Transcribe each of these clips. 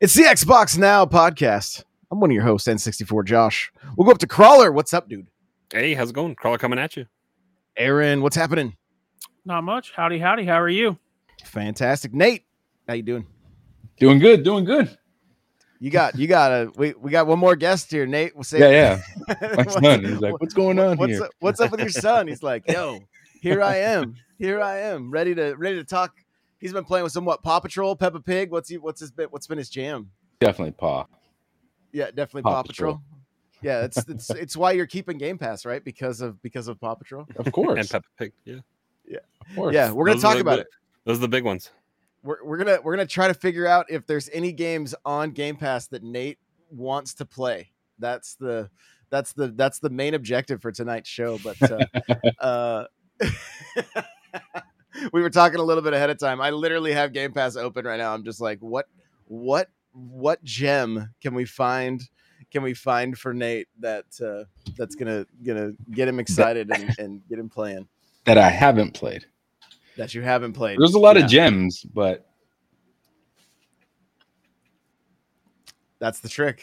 It's the Xbox Now podcast. I'm one of your hosts, N64 Josh. We'll go up to Crawler. What's up, dude? Hey, how's it going? Crawler coming at you. Aaron, what's happening? Not much. Howdy, howdy. How are you? Fantastic. Nate, how you doing? Doing good, doing good. You got you got a we, we got one more guest here, Nate. We'll say Yeah, yeah. My son, he's like, "What's going on what's here?" up, what's up with your son? He's like, yo, here I am. Here I am, ready to ready to talk. He's been playing with somewhat Paw Patrol, Peppa Pig. What's he what's his bit what's been his jam? Definitely paw. Yeah, definitely Paw, Paw Patrol. Patrol. Yeah, it's it's it's why you're keeping Game Pass, right? Because of because of Paw Patrol. Of course, And Peppa Pig. Yeah. of course. Yeah, we're gonna Those talk about the- it. Those are the big ones. We're, we're gonna we're gonna try to figure out if there's any games on Game Pass that Nate wants to play. That's the that's the that's the main objective for tonight's show. But uh, uh, we were talking a little bit ahead of time. I literally have Game Pass open right now. I'm just like, what what what gem can we find? Can we find for Nate that uh, that's gonna gonna get him excited and, and get him playing that I haven't played. that you haven't played? There's a lot Yeah. of gems, but That's the trick.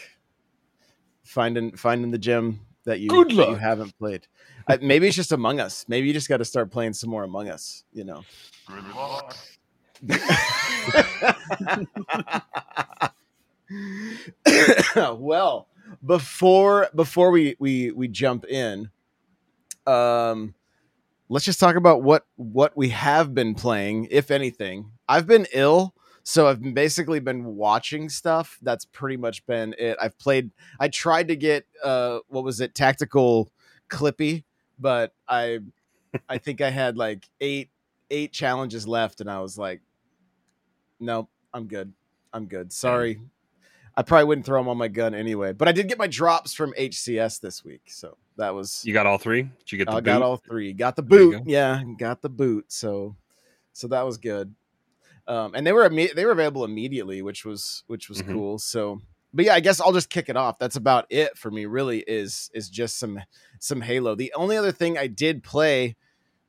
Finding finding the gem that you that you haven't played. I, maybe it's just Among Us. Maybe you just got to start playing some more Among Us. You know. Good luck. well, before before we we we jump in, um, let's just talk about what what we have been playing, if anything. I've been ill, so I've basically been watching stuff. That's pretty much been it. I've played. I tried to get uh, what was it, tactical Clippy, but I, I think I had like eight eight challenges left, and I was like, nope, I'm good. I'm good. Sorry. I probably wouldn't throw them on my gun anyway, but I did get my drops from HCS this week, so that was You got all three? Did you get the I boot? got all three. Got the boot. go. Yeah, got the boot. So, so that was good. Um, and they were imme- they were available immediately, which was which was Mhm. cool. So, but yeah, I guess I'll just kick it off. That's about it for me. Really, is is just some some Halo. The only other thing I did play,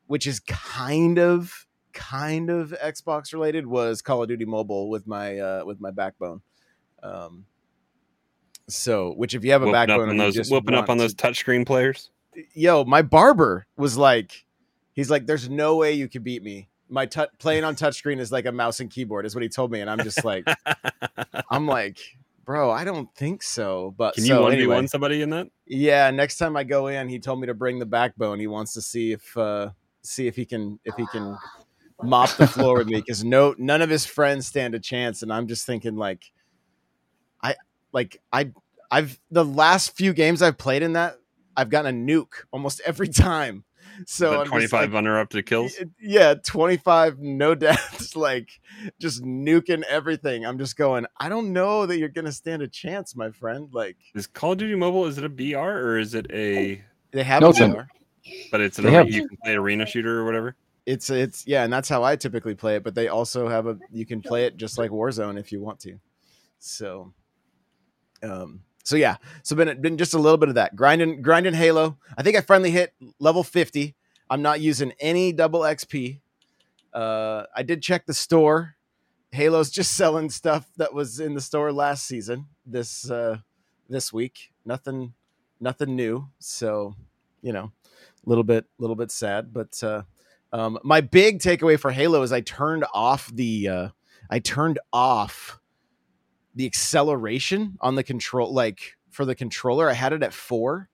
which is kind of kind of Xbox related, was Call of Duty Mobile with my uh, with my backbone. Um, so, which if you have a whooping backbone, up on those just whooping up on those touchscreen players. yo, my barber was like, he's like, there's no way you could beat me. My tou playing on touchscreen is like a mouse and keyboard, is what he told me, and I'm just like, I'm like, bro, I don't think so. But Can you so one v anyway, one somebody in that? yeah, next time I go in, he told me to bring the backbone. He wants to see if uh see if he can if he can mop the floor with me because no none of his friends stand a chance, and I'm just thinking like, I like I I've the last few games I've played in that I've gotten a nuke almost every time. So So I'm just twenty five like, uninterrupted kills. yeah, 25 no deaths, like just nuking everything. I'm just going, I don't know that you're gonna stand a chance, my friend. Like Is Call of Duty Mobile is it a BR or is it a they have No, a it's but it's an arena, have- you can play arena shooter or whatever? It's it's yeah, and that's how I typically play it. But they also have a you can play it just like Warzone if you want to. So, um, so yeah, so been been just a little bit of that grinding grinding Halo. I think I finally hit level fifty. I'm not using any double XP. Uh, I did check the store. Halo's just selling stuff that was in the store last season. This uh, this week, nothing nothing new. So, you know, a little bit little bit sad, but uh, um, my big takeaway for Halo is I turned off the uh, I turned off the acceleration on the control like for the controller. I had it at four.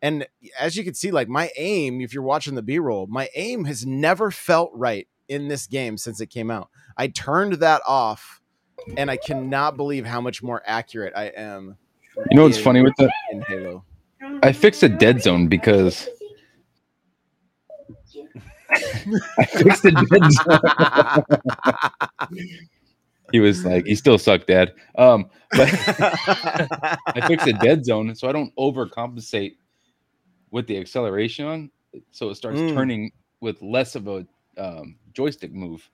And as you can see, like my aim, if you're watching the B-roll, my aim has never felt right in this game since it came out. I turned that off and I cannot believe how much more accurate I am you know what's in- funny with that? in Halo. I fixed a dead zone because I fixed a dead zone. he was like, he still sucked, Dad. Um, but I fixed a dead zone so I don't overcompensate with the acceleration on, so it starts Mm. turning with less of a um, joystick move.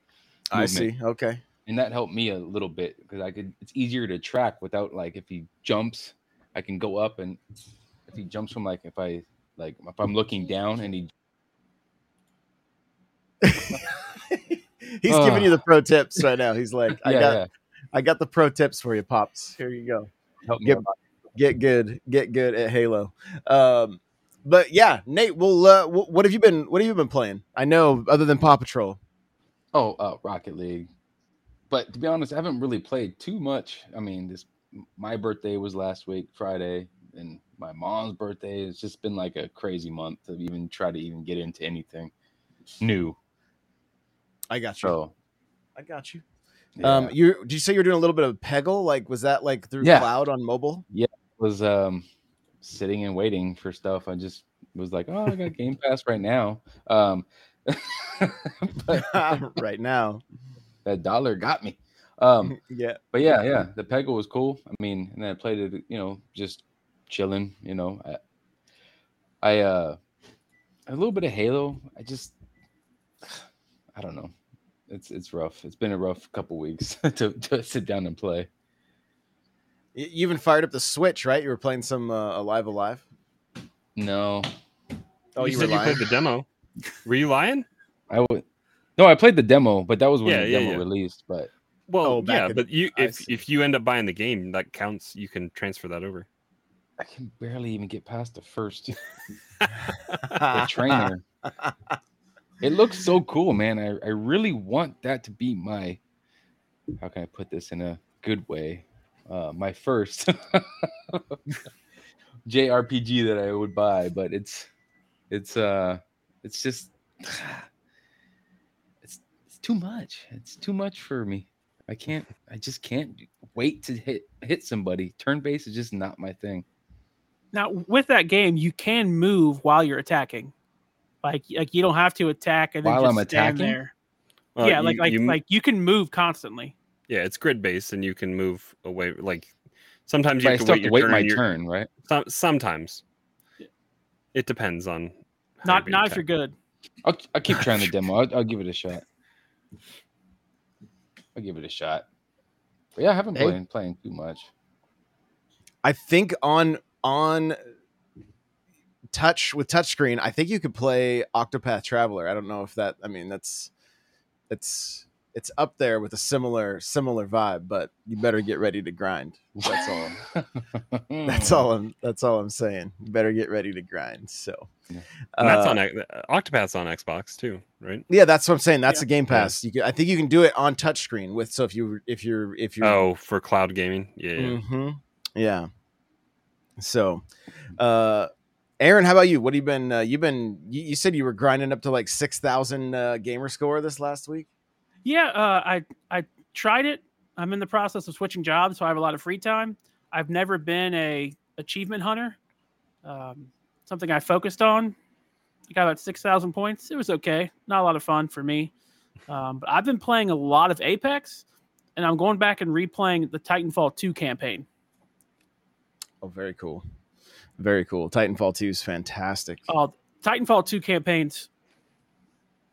I see. Okay. and that helped me a little bit because I could. It's easier to track without like if he jumps, I can go up and if he jumps from like if I like if I'm looking down and he He's giving you the pro tips right now. He's like, I yeah, got yeah. I got the pro tips for you, pops. Here you go. Help Get, get good, get good at Halo. Um, but yeah, Nate, well, uh, what have you been? What have you been playing? I know, other than Paw Patrol. Oh, uh, Rocket League. But to be honest, I haven't really played too much. I mean, this my birthday was last week, Friday, and my mom's birthday. It's just been like a crazy month to even try to even get into anything new. I got you. So, I got you. yeah, Um, you did you say you're doing a little bit of Peggle? Like, was that like through Yeah. cloud on mobile? Yeah, it was um sitting and waiting for stuff. I just was like, oh, I got Game Pass right now. Um, but right now, that dollar got me. Um, yeah. but yeah, yeah, the Peggle was cool. I mean, and then I played it, you know, just chilling. You know, I, I uh, a little bit of Halo. I just, I don't know. It's it's rough. It's been a rough couple weeks to to sit down and play. You even fired up the Switch, right? You were playing some uh, Live A Live. No, Oh, you, you, said were you played the demo. Were you lying? I would. No, I played the demo, but that was when Yeah, the yeah, demo yeah. released. But Well, Oh, yeah, in- but you if if you end up buying the game, that counts. You can transfer that over. I can barely even get past the first the trainer. It looks so cool, man. I, I really want that to be my how can I put this in a good way? Uh my first JRPG that I would buy, but it's it's uh it's just it's it's too much. It's too much for me. I can't I just can't wait to hit hit somebody. Turn based is just not my thing. Now, with that game, you can move while you're attacking. Like, like you don't have to attack and then While just I'm stand attacking? there. Well, yeah, like you- like you- like you can move constantly. yeah, it's grid based, and you can move away. Like sometimes you I have to still wait have your to wait turn. my and you're- turn, right? Some, sometimes it depends on. how Not not being if you're good. I'll, I'll keep trying the demo. I'll, I'll give it a shot. I'll give it a shot. But yeah, I haven't Hey. been playing too much. I think on on touch with touchscreen, I think you could play Octopath Traveler. I don't know if that. I mean, that's it's it's up there with a similar similar vibe, but you better get ready to grind. That's all. That's all I'm. That's all I'm saying. You better get ready to grind. So, And that's uh, on Octopath's on Xbox too, right? Yeah, that's what I'm saying. That's Yeah. a Game Pass. You can, I think you can do it on touchscreen with. So if you if you're if you're Oh, for cloud gaming, yeah. yeah. Mhm. Yeah. So, uh, Aaron, how about you? What have you been? Uh, you've been. You, you said you were grinding up to like six thousand uh, gamer score this last week. Yeah, uh, I I tried it. I'm in the process of switching jobs, so I have a lot of free time. I've never been a achievement hunter. Um, something I focused on. I got about six thousand points. It was okay. Not a lot of fun for me. Um, but I've been playing a lot of Apex, and I'm going back and replaying the Titanfall 2 campaign. Oh, very cool. Very cool. Titanfall two is fantastic. Uh, Titanfall 2 campaigns,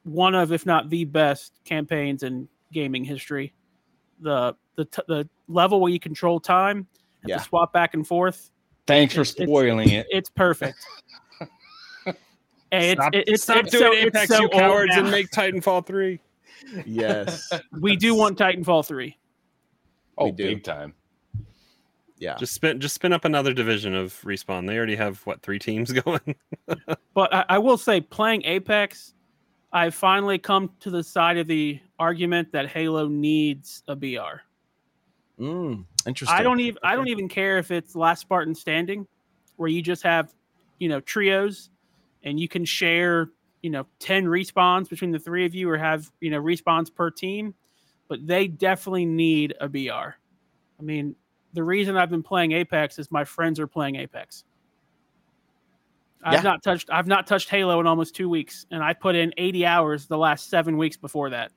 one of, if not the best campaigns in gaming history. The the t- the level where you control time, have Yeah. swap back and forth. Thanks for It's- it's- spoiling it. It's perfect. Hey, Stop, it- it's, stop it's doing so, Apex, it's so you cowards, now. and make Titanfall three. Yes. we do want Titanfall 3. Oh, We do. big time. Yeah. Just spin, just spin up another division of respawn. They already have what three teams going. But I, I will say, playing Apex, I've finally come to the side of the argument that Halo needs a BR. Mm, interesting. I don't even I don't even care if it's Last Spartan Standing, where you just have, you know, trios, and you can share, you know, ten respawns between the three of you, or have you know respawns per team. But they definitely need a BR. I mean, the reason I've been playing Apex is my friends are playing Apex. I've Yeah. not touched I've not touched Halo in almost two weeks, and I put in eighty hours the last seven weeks before that.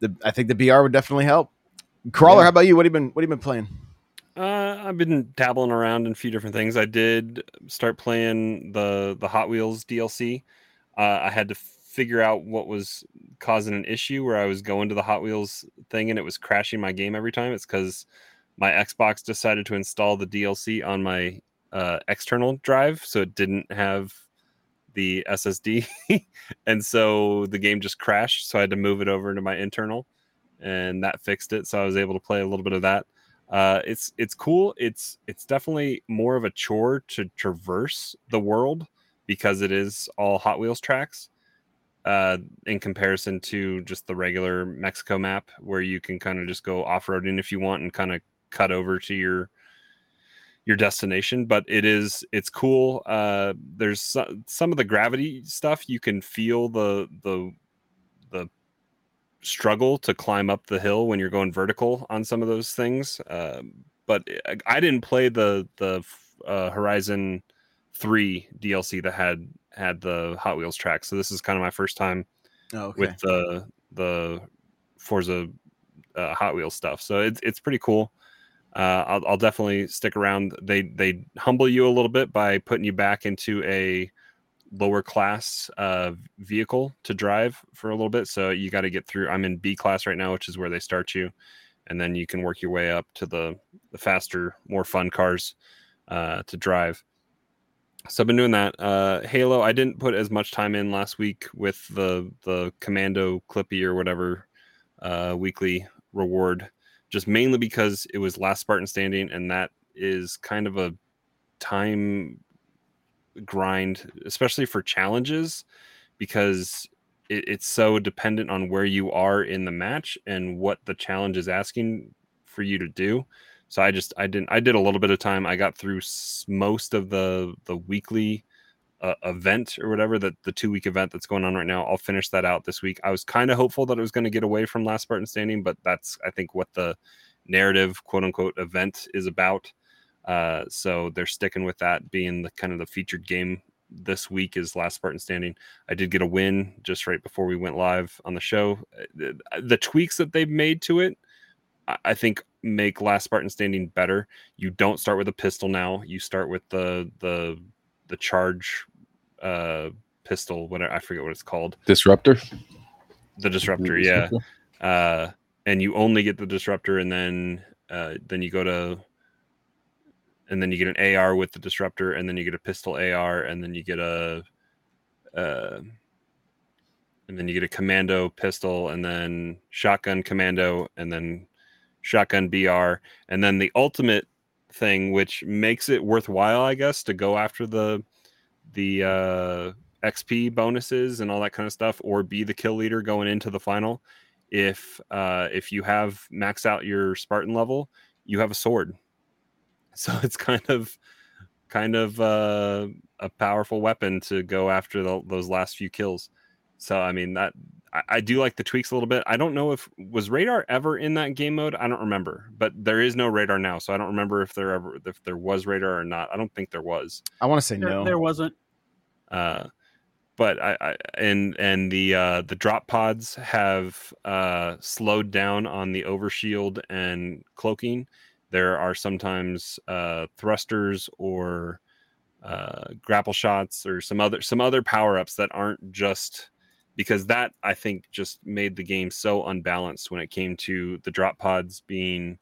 The, I think the BR would definitely help. Crawler, Yeah. how about you? What have you been? What have you been playing? Uh, I've been dabbling around in a few different things. I did start playing the the Hot Wheels DLC. Uh, I had to figure out what was causing an issue where I was going to the Hot Wheels thing and it was crashing my game every time. It's because my Xbox decided to install the DLC on my uh, external drive, so it didn't have the SSD, and so the game just crashed. So I had to move it over to my internal. and that fixed it. So I was able to play a little bit of that. Uh, it's it's cool. It's it's definitely more of a chore to traverse the world because it is all Hot Wheels tracks. Uh, in comparison to just the regular Mexico map, where you can kind of just go off roading if you want and kind of cut over to your your destination but it is it's cool uh there's some, some of the gravity stuff you can feel the the the struggle to climb up the hill when you're going vertical on some of those things um, but i didn't play the the uh, horizon 3 dlc that had had the hot wheels track so this is kind of my first time Oh, okay. with the the forza uh, hot wheels stuff so it's, it's pretty cool uh, I'll, I'll, definitely stick around. They they humble you a little bit by putting you back into a lower class uh, vehicle to drive for a little bit. So you got to get through. I'm in B class right now, which is where they start you, and then you can work your way up to the the faster, more fun cars uh, to drive. So I've been doing that. Uh, Halo, I didn't put as much time in last week with the the Commando Clippy or whatever uh, weekly reward just mainly because it was last Spartan standing, and that is kind of a time grind, especially for challenges, because it, it's so dependent on where you are in the match and what the challenge is asking for you to do. So I just I didn't I did a little bit of time. I got through most of the the weekly uh, event or whatever that the two week event that's going on right now. I'll finish that out this week. I was kind of hopeful that it was going to get away from Last Spartan Standing, but that's I think what the narrative quote unquote event is about. Uh, so they're sticking with that being the kind of the featured game this week is Last Spartan Standing. I did get a win just right before we went live on the show. Uh, the, the tweaks that they've made to it, I think make Last Spartan Standing better. You don't start with a pistol now. You start with the the the charge uh pistol whatever i forget what it's called disruptor the disruptor yeah uh and you only get the disruptor and then uh then you go to and then you get an ar with the disruptor and then you get a pistol ar and then you get a uh and then you get a commando pistol and then shotgun commando and then shotgun br and then the ultimate thing, which makes it worthwhile, I guess, to go after the the uh, XP bonuses and all that kind of stuff, or be the kill leader going into the final. If uh, if you have max out your Spartan level, you have a sword. So it's kind of kind of uh, a powerful weapon to go after the, those last few kills. So I mean that I, I, do like the tweaks a little bit. I don't know if was radar ever in that game mode. I don't remember, but there is no radar now, so I don't remember if there ever if there was radar or not. I don't think there was. I want to say there, no. There wasn't. Uh, but I, I and and the uh, the drop pods have uh, slowed down on the overshield and cloaking. There are sometimes uh, thrusters or uh, grapple shots or some other some other power ups that aren't just because that I think just made the game so unbalanced when it came to the drop pods being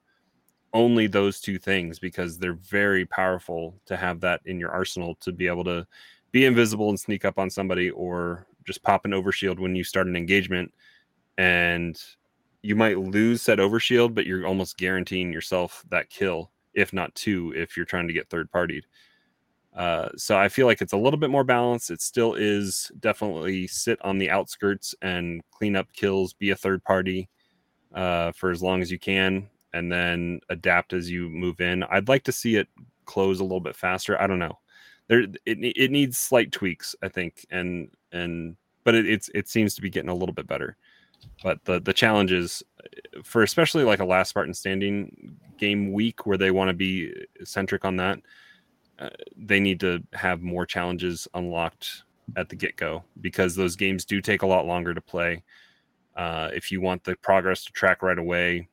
only those two things because they're very powerful to have that in your arsenal to be able to be invisible and sneak up on somebody or just pop an overshield when you start an engagement. And you might lose that overshield but you're almost guaranteeing yourself that kill if not two if you're trying to get third partied uh, so I feel like it's a little bit more balanced. It still is definitely sit on the outskirts and clean up kills, be a third party uh, for as long as you can, and then adapt as you move in. I'd like to see it close a little bit faster. I don't know. There, it it needs slight tweaks, I think, and and but it, it's it seems to be getting a little bit better. But the the challenges for especially like a last Spartan standing game week where they want to be centric on that uh, they need to have more challenges unlocked at the get go because those games do take a lot longer to play. Uh, if you want the progress to track right away,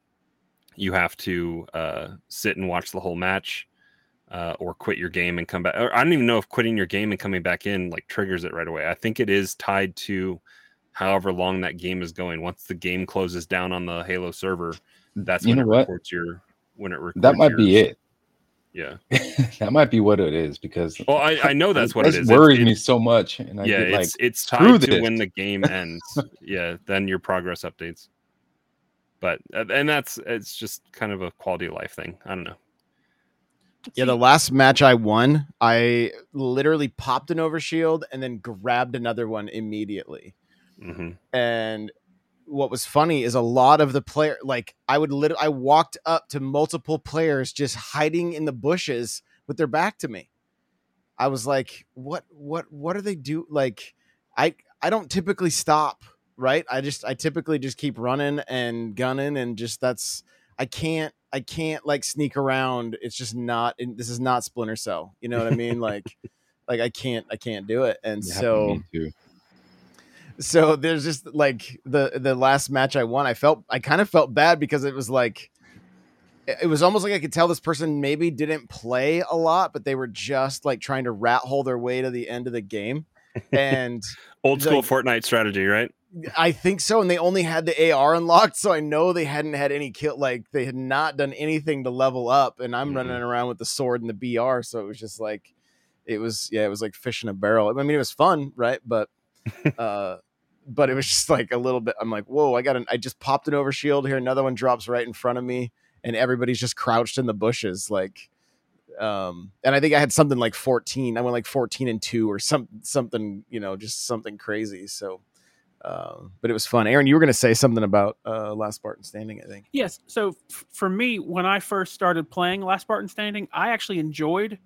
you have to uh, sit and watch the whole match uh, or quit your game and come back. Or I don't even know if quitting your game and coming back in like triggers it right away. I think it is tied to however long that game is going. Once the game closes down on the Halo server, that's you when know it what? records your when it records That might your- be it. Yeah. that might be what it is because Well, I, I know that's what it. It's- worries it's- me so much, and I yeah, get like, it's it's tied to this." when the game ends. yeah, then your progress updates. but uh, and that's it's just kind of a quality of life thing. I don't know. Yeah, the last match I won, I literally popped an overshield and then grabbed another one immediately. hmm And what was funny is a lot of the player, like I would literally, I walked up to multiple players just hiding in the bushes with their back to me. I was like, what, what, what are they do? Like, I, I don't typically stop, right? I just, I typically just keep running and gunning and just that's, I can't, I can't like sneak around. It's just not, this is not Splinter Cell. You know what I mean? like, like I can't, I can't do it. And Yeah, so. So there's just like the the last match I won, I felt I kind of felt bad because it was like it was almost like I could tell this person maybe didn't play a lot, but they were just like trying to rat hole their way to the end of the game. And Old school Like- Fortnite strategy, right? I think so. And they only had the AR unlocked, so I know they hadn't had any kill. Like they had not done anything to level up. And I'm Mhm. running around with the sword and the BR, so it was just like, it was yeah, it was like fish in a barrel. I mean, it was fun, right? But, uh, but it was just like a little bit. I'm like, whoa! I got an. I just popped an over shield here. Another one drops right in front of me, and everybody's just crouched in the bushes, like. Um, and I think I had something like 14. I went like 14 and two or some something, you know, just something crazy. So, uh, but it was fun. Aaron, you were going to say something about uh, Last Spartan Standing, I think. Yes. So f- for me, when I first started playing Last Spartan Standing, I actually enjoyed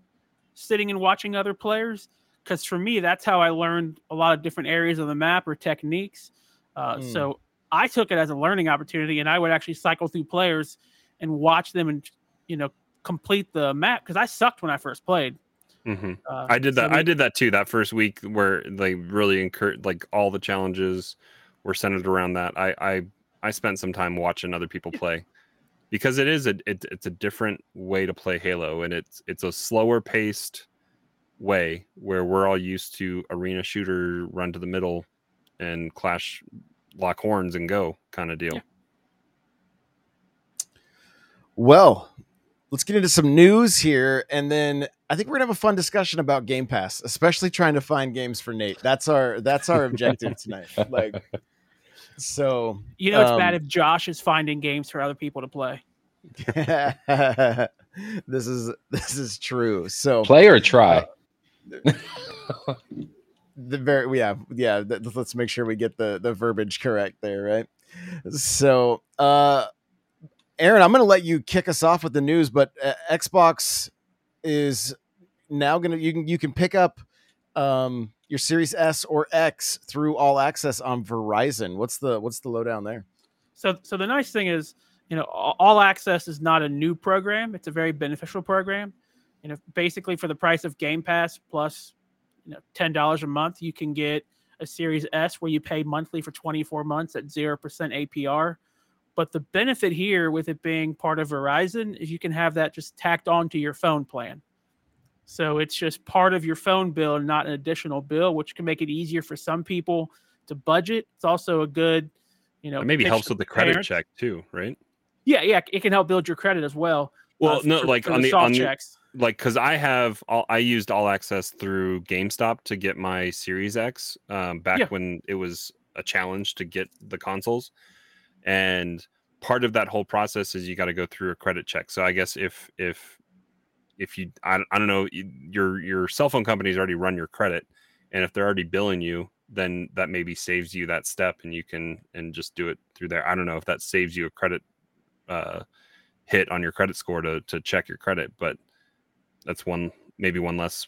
sitting and watching other players because for me, that's how I learned a lot of different areas of the map or techniques. Uh, Mm. So I took it as a learning opportunity, and I would actually cycle through players and watch them and you know complete the map because I sucked when I first played. hmm Uh, I did so that. we- I did that too. That first week where they really encouraged, like all the challenges were centered around that. I I I spent some time watching other people play because it is a it, it's a different way to play Halo, and it's it's a slower paced way where we're all used to arena shooter, run to the middle, and clash, lock horns and go kind of deal. Yeah. Well, let's get into some news here, and then I think we're gonna have a fun discussion about Game Pass, especially trying to find games for Nate. That's our that's our objective tonight. Like, so you know, it's bad um, if Josh is finding games for other people to play. this is this is true. So Play or try. the very yeah yeah th- let's make sure we get the the verbiage correct there right so uh aaron i'm gonna let you kick us off with the news but uh, xbox is now gonna you can you can pick up um your series s or x through all access on verizon what's the what's the lowdown there So, so the nice thing is, you know, all, all access is not a new program. It's a very beneficial program. You know, basically for the price of Game Pass plus, you know, ten dollars a month, you can get a Series S where you pay monthly for 24 months at zero percent APR. But the benefit here with it being part of Verizon is you can have that just tacked onto your phone plan. So it's just part of your phone bill and not an additional bill, which can make it easier for some people to budget. It's also a good, you know, It maybe helps with the credit parents. check too, right? Yeah, yeah, it can help build your credit as well. Well, uh, no, for- like for on the soft on the, like because I have all I used all access through GameStop to get my Series X um, back Yeah. when it was a challenge to get the consoles, and part of that whole process is you got to go through a credit check. So I guess if if if you I, I don't know you- your your cell phone company's already run your credit, and if they're already billing you, then that maybe saves you that step, and you can and just do it through there. I don't know if that saves you a credit uh, hit on your credit score to to check your credit, but that's one maybe one less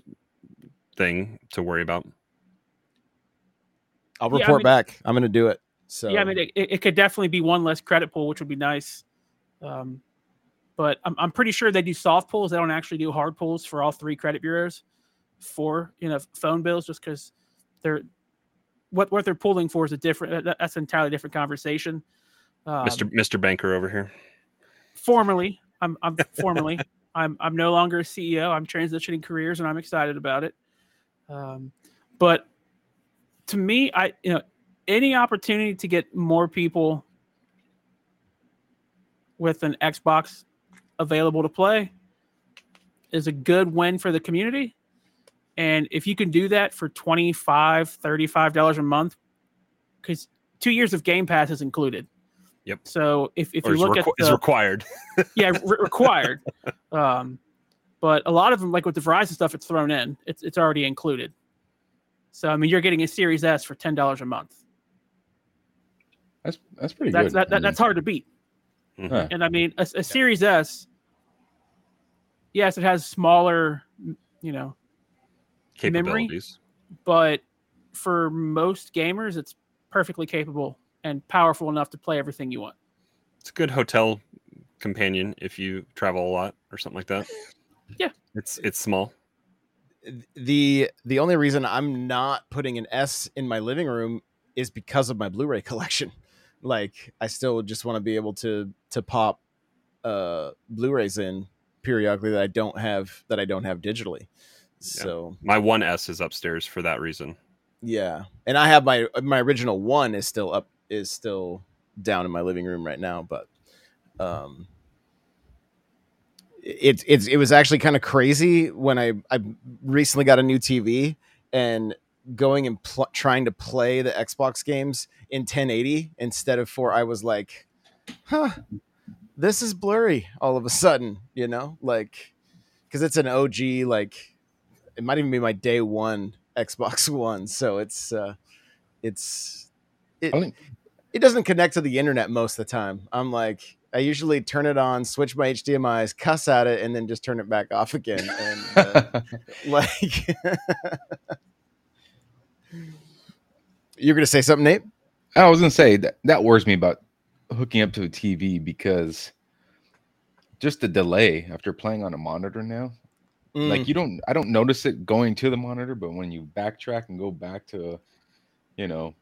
thing to worry about. i'll Yeah, I report mean- back i'm gonna do it so Yeah, I mean, it, it it could definitely be one less credit pull, which would be nice. Um, but I'm, I'm pretty sure they do soft pulls. They don't actually do hard pulls for all three credit bureaus for you know phone bills, just because they're what what they're pulling for is a different. that- That's an entirely different conversation. Um, Mr. Mr. Banker over here. Formally i'm i'm formally i'm i'm no longer a ceo i'm transitioning careers and i'm excited about it. Um, but to me i you know any opportunity to get more people with an xbox available to play is a good win for the community. And if you can do that for 25 35 dollars a month because two years of game pass is included Yep. So if, if or you is, look requ- at is required. yeah re- required, um, but a lot of them like with the Verizon stuff, it's thrown in. It's it's already included. So I mean, you're getting a Series S for ten dollars a month. That's that's pretty That's good. that, I that mean, that's hard to beat. Mhm. And I mean, a, a Series S, yes, it has smaller, you know, memory? Capabilities. but for most gamers, it's perfectly capable and powerful enough to play everything you want. It's a good hotel companion if you travel a lot or something like that. Yeah. It's it's small. the the only reason I'm not putting an S in my living room is because of my Blu-ray collection. Like I still just want to be able to to pop uh Blu-rays in periodically that I don't have that I don't have digitally. So My one S is upstairs for that reason. yeah, and I have my my original one is still up is still down in my living room right now, but um it was actually kind of crazy when I I recently got a new TV and going and pl- trying to play the Xbox games in 1080 instead of 4 I was like huh this is blurry all of a sudden, you know? Like cuz it's an OG like it might even be my day 1 Xbox One, so it's uh it's it, it doesn't connect to the internet most of the time. I'm like, I usually turn it on, switch my HDMI's, cuss at it, and then just turn it back off again. And uh, like, you're gonna say something, Nate? I was gonna say that that worries me about hooking up to a TV because just the delay after playing on a monitor now. Mm. Like you don't, I don't notice it going to the monitor, but when you backtrack and go back to, you know,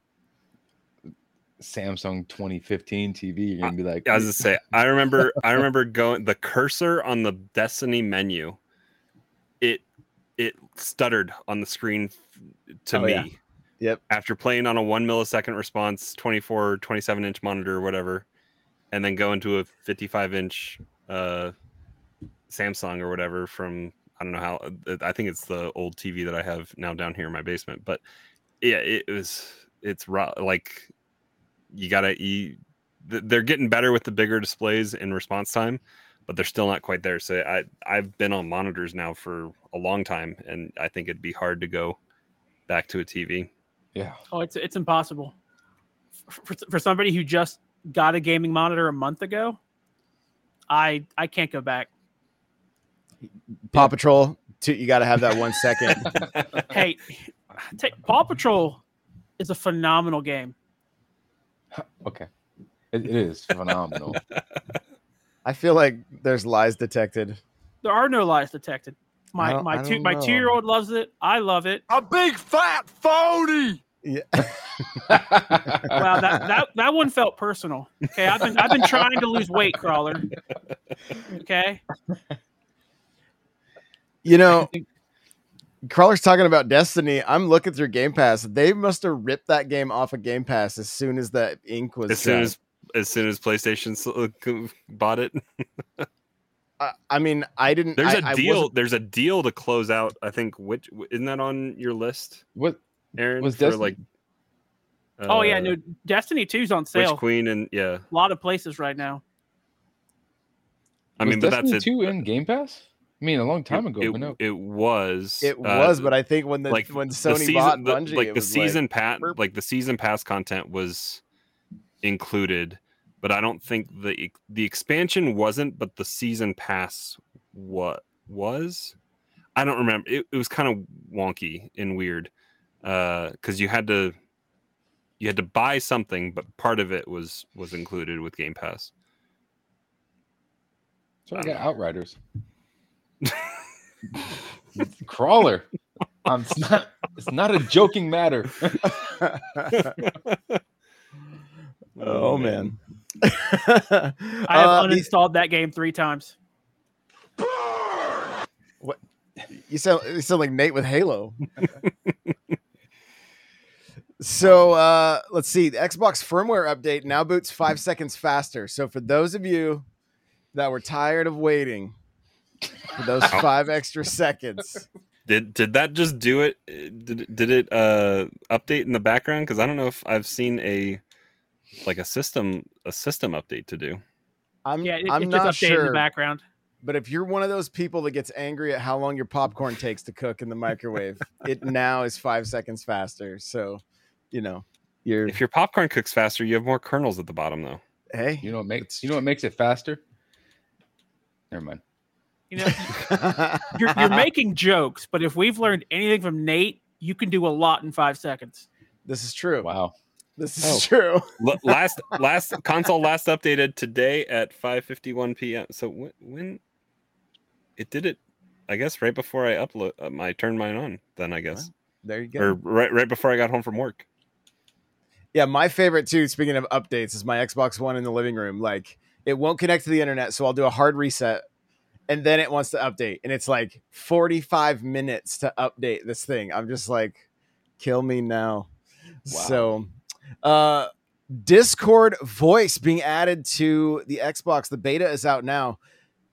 Samsung 2015 TV, you're gonna be like, I was to say, I remember, I remember going the cursor on the Destiny menu. It it stuttered on the screen to Oh, me. yeah. Yep. After playing on a one millisecond response, 24, 27 inch monitor or whatever, and then go into a 55 inch uh, Samsung or whatever from I don't know how uh, I think it's the old TV that I have now down here in my basement. But yeah, it was it's raw like you gotta you they're getting better with the bigger displays in response time, but they're still not quite there. So I I've been on monitors now for a long time, and I think it'd be hard to go back to a TV. yeah, Oh, it's it's impossible for, for somebody who just got a gaming monitor a month ago. I I can't go back. Paw Patrol. Two, you got to have that one second. Hey, take, Paw Patrol is a phenomenal game. Okay, it, it is phenomenal. I feel like there's lies detected. There are no lies detected. My my two don't my know. two year old loves it. I love it. A big fat phony. Yeah. Wow, that, that that one felt personal. Okay, I've been I've been trying to lose weight, crawler. Okay, You know, Crawler's talking about Destiny. I'm looking through Game Pass. They must have ripped that game off of Game Pass as soon as that ink was. as soon done. as as soon as PlayStation s- uh, c- bought it, I, I mean, I didn't. there's I- a I deal. wasn't- There's a deal to close out. I think which isn't that on your list, what Aaron? Was for Destiny- like. oh yeah, uh, no, Destiny 2's on Witch sale. Queen and yeah, A lot of places right now. I was mean, but Destiny that's it. 2 in Game Pass? I mean, a long time ago, It, but no. it was. It uh, was, but I think when the like when the Sony season, bought the- Bungie, like it the was season pat, burp. like the season pass content was included, but I don't think the the expansion wasn't, but the season pass what was. I don't remember. It, it was kind of wonky and weird Uh because you had to you had to buy something, but part of it was was included with Game Pass. So I I got don't Outriders. Crawler. Um, it's not. It's not a joking matter. oh man. I have Uh, these- uninstalled that game three times. What? You sound you sound like Nate with Halo. so uh, let's see. The Xbox firmware update now boots five seconds faster. So for those of you that were tired of waiting for those five extra seconds, Did did that just do it? Did it- did it uh update in the background? Because I don't know if I've seen a like a system a system update to do. I'm Yeah, it, I'm it's not just updated in sure. the background. But if you're one of those people that gets angry at how long your popcorn takes to cook in the microwave, it now is five seconds faster. So, you know, you're If your popcorn cooks faster, you have more kernels at the bottom though. hey. You know what makes you know what makes it faster? Never mind. You know, you're, you're making jokes, but if we've learned anything from Nate, you can do a lot in five seconds. this is true. Wow. This is Oh. true. L- last last console last updated today at 5:51 p.m. So when, when it did it, I guess right before I upload, um, I turned mine on. Then I guess, There you go. or right right before I got home from work. Yeah, my favorite too, speaking of updates, is my Xbox One in the living room. Like it won't connect to the internet, so I'll do a hard reset and then it wants to update. And it's like 45 minutes to update this thing. I'm just like, kill me now. So uh Discord voice being added to the Xbox. The beta is out now.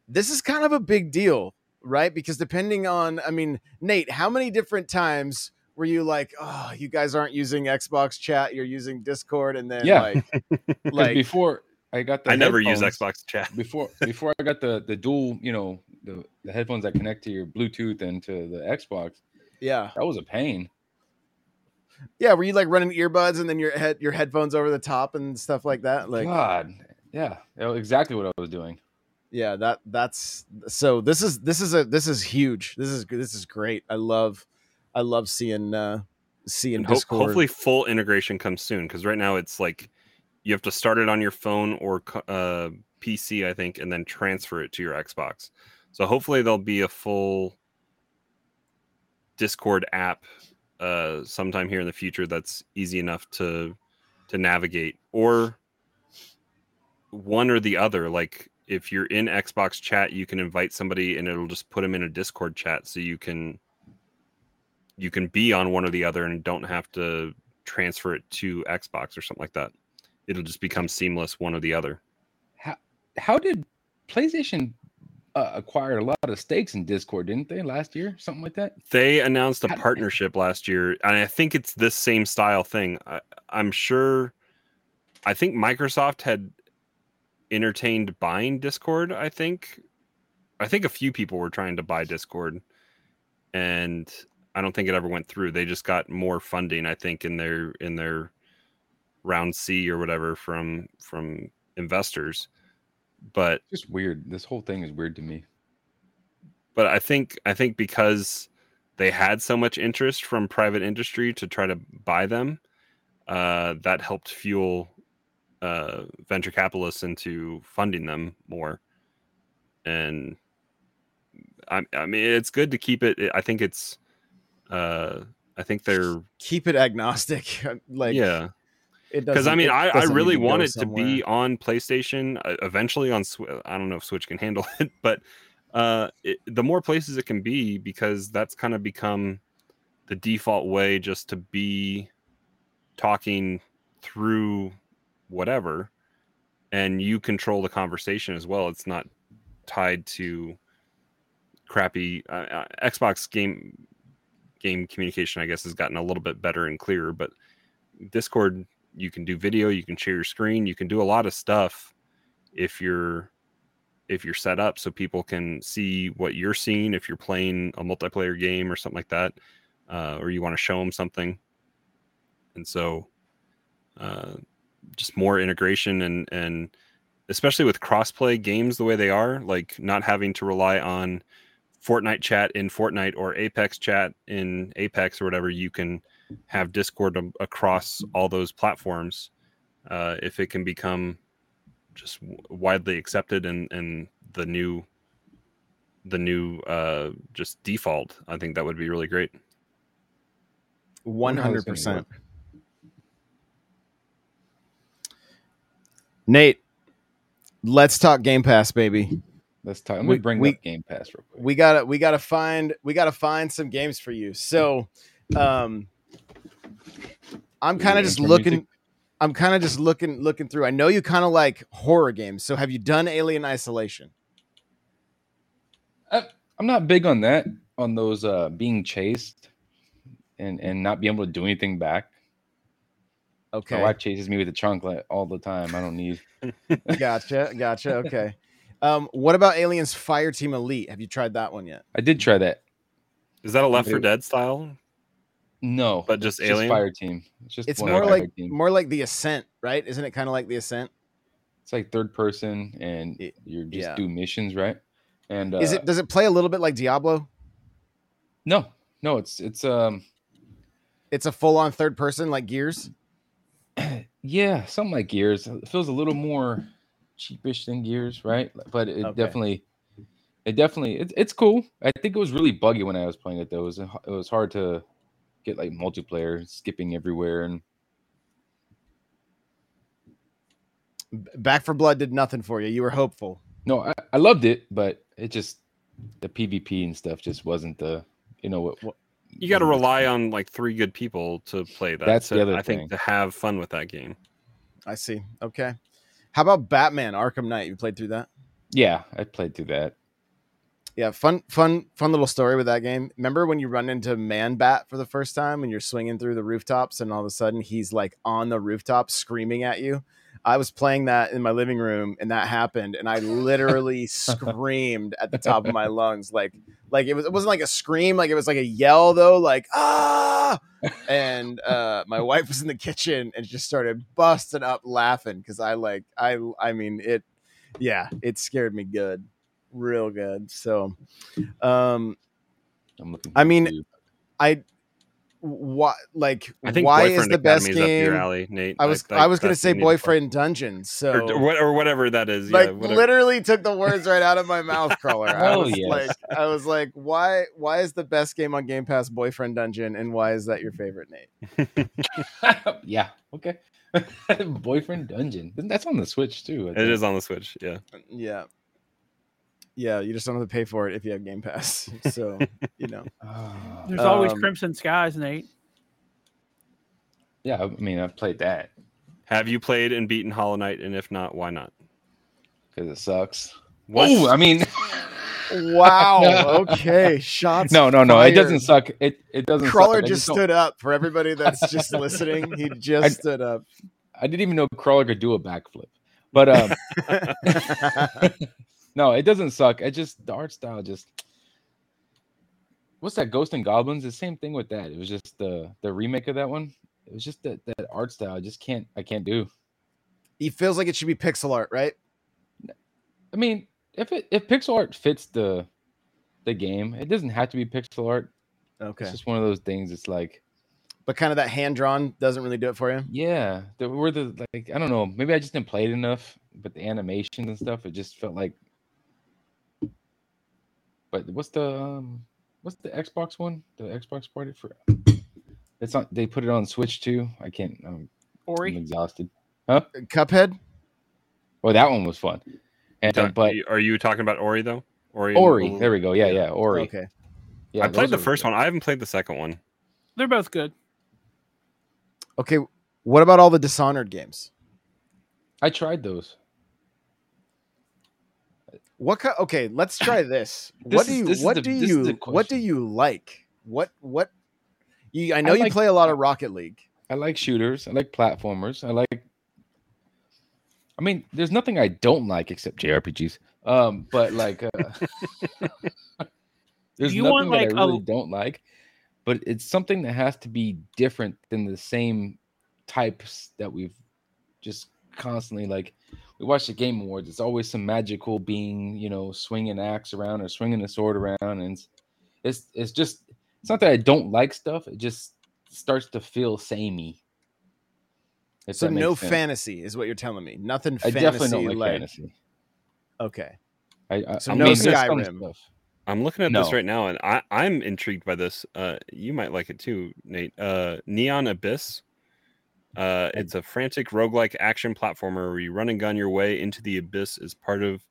This is kind of a big deal, right? Because depending on, I mean, Nate, how many different times were you like, oh, you guys aren't using Xbox chat, you're using Discord, and then Yeah. like, 'Cause like before I got the I never use Xbox chat. before before I got the the dual, you know, the, the headphones that connect to your Bluetooth and to the Xbox, yeah, that was a pain. yeah, were you like running earbuds and then your head your headphones over the top and stuff like that? Like, God, yeah, exactly what I was doing. yeah that that's so this is this is a this is huge this is this is great i love i love seeing uh seeing And ho- discord hopefully, full integration comes soon because right now it's like you have to start it on your phone or uh, PC, I think, and then transfer it to your Xbox. So hopefully, there'll be a full Discord app uh, sometime here in the future that's easy enough to to navigate, or one or the other. Like if you're in Xbox chat, you can invite somebody and it'll just put them in a Discord chat, so you can you can be on one or the other and don't have to transfer it to Xbox or something like that. It'll just become seamless one or the other. How how did PlayStation uh, acquire a lot of stakes in Discord? Didn't they last year, something like that? They announced a How- partnership last year, and I think it's this same style thing. I, I'm sure. I think Microsoft had entertained buying Discord. I think, I think a few people were trying to buy Discord, and I don't think it ever went through. They just got more funding. I think in their in their round C or whatever from from investors, but Just weird. This whole thing is weird to me. but I think I think because they had so much interest from private industry to try to buy them, uh, that helped fuel uh, venture capitalists into funding them more. And I, I mean, it's good to keep it. I think it's, uh, I think they're keep it agnostic like yeah. Because I mean, I, I really need to want it to be on PlayStation uh, eventually on. Swi- I don't know if Switch can handle it, but uh, it, the more places it can be, because that's kind of become the default way just to be talking through whatever, and you control the conversation as well. It's not tied to crappy uh, uh, Xbox game game communication. I guess has gotten a little bit better and clearer, but Discord you can do video you can share your screen you can do a lot of stuff if you're if you're set up so people can see what you're seeing if you're playing a multiplayer game or something like that uh, or you want to show them something. And so uh, just more integration and and especially with crossplay games the way they are like not having to rely on Fortnite chat in Fortnite or Apex chat in Apex or whatever you can have Discord across all those platforms, uh, if it can become just widely accepted and and the new the new uh, just default, I think that would be really great. One Wonder how hundred this is gonna percent. Nate, let's talk Game Pass, baby. Let's talk. Let We- bring we- up Game Pass real quick. We gotta we gotta find we gotta find some games for you. So, um, I'm kind of just looking. music? I'm kind of just looking looking through. I know you kind of like horror games. So, have you done Alien Isolation? I, I'm not big on that, on those uh being chased and and not being able to do anything back. Okay, my wife chases me with a trunk like all the time. I don't need. gotcha, gotcha. Okay. Um, what about Aliens Fire Team Elite? Have you tried that one yet? I did try that. Is that a Left But 4 Dead style? No, But just it's Alien? fire team. It's just It's one more like team. more like the Ascent, right? Isn't it kind of like the Ascent? It's like third person, and Y- you're just yeah. do missions, right? And uh, Is it? Does it play a little bit like Diablo? No, no. It's it's um It's a full on third person like Gears. yeah, something like Gears. It feels a little more cheapish than Gears, right? But it Okay. definitely, it definitely, it, it's cool. I think it was really buggy when I was playing it though. It was it was hard to get like multiplayer, skipping everywhere, and Back 4 Blood did nothing for you. You were hopeful. no, I, I loved it, but it just the PvP and stuff just wasn't the you know what. what You got to rely on like three good people to play that. That's the to- other I think to have fun with that game. I see. Okay. How about Batman Arkham Knight? You played through that? Yeah, I played through that. Yeah, fun, fun, fun little story with that game. Remember when you run into Man Bat for the first time and you're swinging through the rooftops, and all of a sudden he's like on the rooftop screaming at you? I was playing that in my living room, and that happened, and I literally screamed at the top of my lungs, like, like it was. It wasn't like a scream, like it was like a yell though, like ah. And uh, my wife was in the kitchen and just started busting up laughing because I like I I mean it, yeah, it scared me good real good. So, um, I'm looking. I mean, forward I why like I think why is Boyfriend the best Academy is game? alley, Nate. I was Like, I was gonna say what to boyfriend dungeon. So or, or, whatever that is. like yeah, whatever. literally took the words right out of my mouth, crawler. I Oh, was yes. like, I was like, why why is the best game on Game Pass boyfriend dungeon, and why is that your favorite, Nate? yeah. Okay. Boyfriend Dungeon. That's on the Switch too. I It think. is on the Switch. Yeah. Yeah. Yeah, you just don't have to pay for it if you have Game Pass. So, you know. Ah. There's always Um, Crimson Skies, Nate. yeah, I mean, I've played that Have you played and beaten Hollow Knight? And if not, why not? because it sucks. What? Oh, I mean, Wow. Okay. Shots. no, no, no. It doesn't suck. It it doesn't. Crawler suck. I just stood up for everybody that's just listening. He just I- stood up. I didn't even know Crawler could do a backflip. But um, no, it doesn't suck. It just the art style just. What's that? Ghost and Goblins. The same thing with that. It was just the the remake of that one. It was just that that art style. I just can't. I can't do. he feels like it should be pixel art, right? I mean, if it if pixel art fits the the game, it doesn't have to be pixel art. Okay. It's just one of those things. It's like, But kind of that hand drawn doesn't really do it for you. yeah, the were the like I don't know. Maybe I just didn't play it enough, but the animations and stuff, it just felt like. But what's the um, what's the Xbox one? The Xbox party for. It's not. They put it on Switch too. I can't. I'm, I'm Ori. exhausted. Cuphead. Well, that one was fun. And Talk- but are you talking about Ori though? Ori. and- Ori, there we go. Yeah, yeah, Ori. Okay. Yeah, I played the are- first one. I haven't played the second one. They're both good. Okay. What about all the Dishonored games? I tried those. What kind? Okay, let's try this. This what do you? is What the- do you? What do you like? What? What? You? I know you like- play a lot of Rocket League. I like shooters. I like platformers. I like. I mean, there's nothing I don't like except JRPGs. Um, but like, uh, there's You nothing want, that like, I a- really don't like. But it's something that has to be different than the same types that we've just constantly like. We watch the Game Awards. It's always some magical being, you know, swinging axe around or swinging a sword around, and it's it's, it's just. It's not that I don't like stuff. It just starts to feel samey. If So no sense. fantasy is what you're telling me. Nothing I fantasy. definitely don't like, like fantasy. okay. I, I, So I no mean, skyrim stuff. i'm looking at this right now, and I, I'm intrigued by this. Uh, you might like it too, Nate. Uh, Neon Abyss. Uh, it's a frantic roguelike action platformer where you run and gun your way into the abyss as part of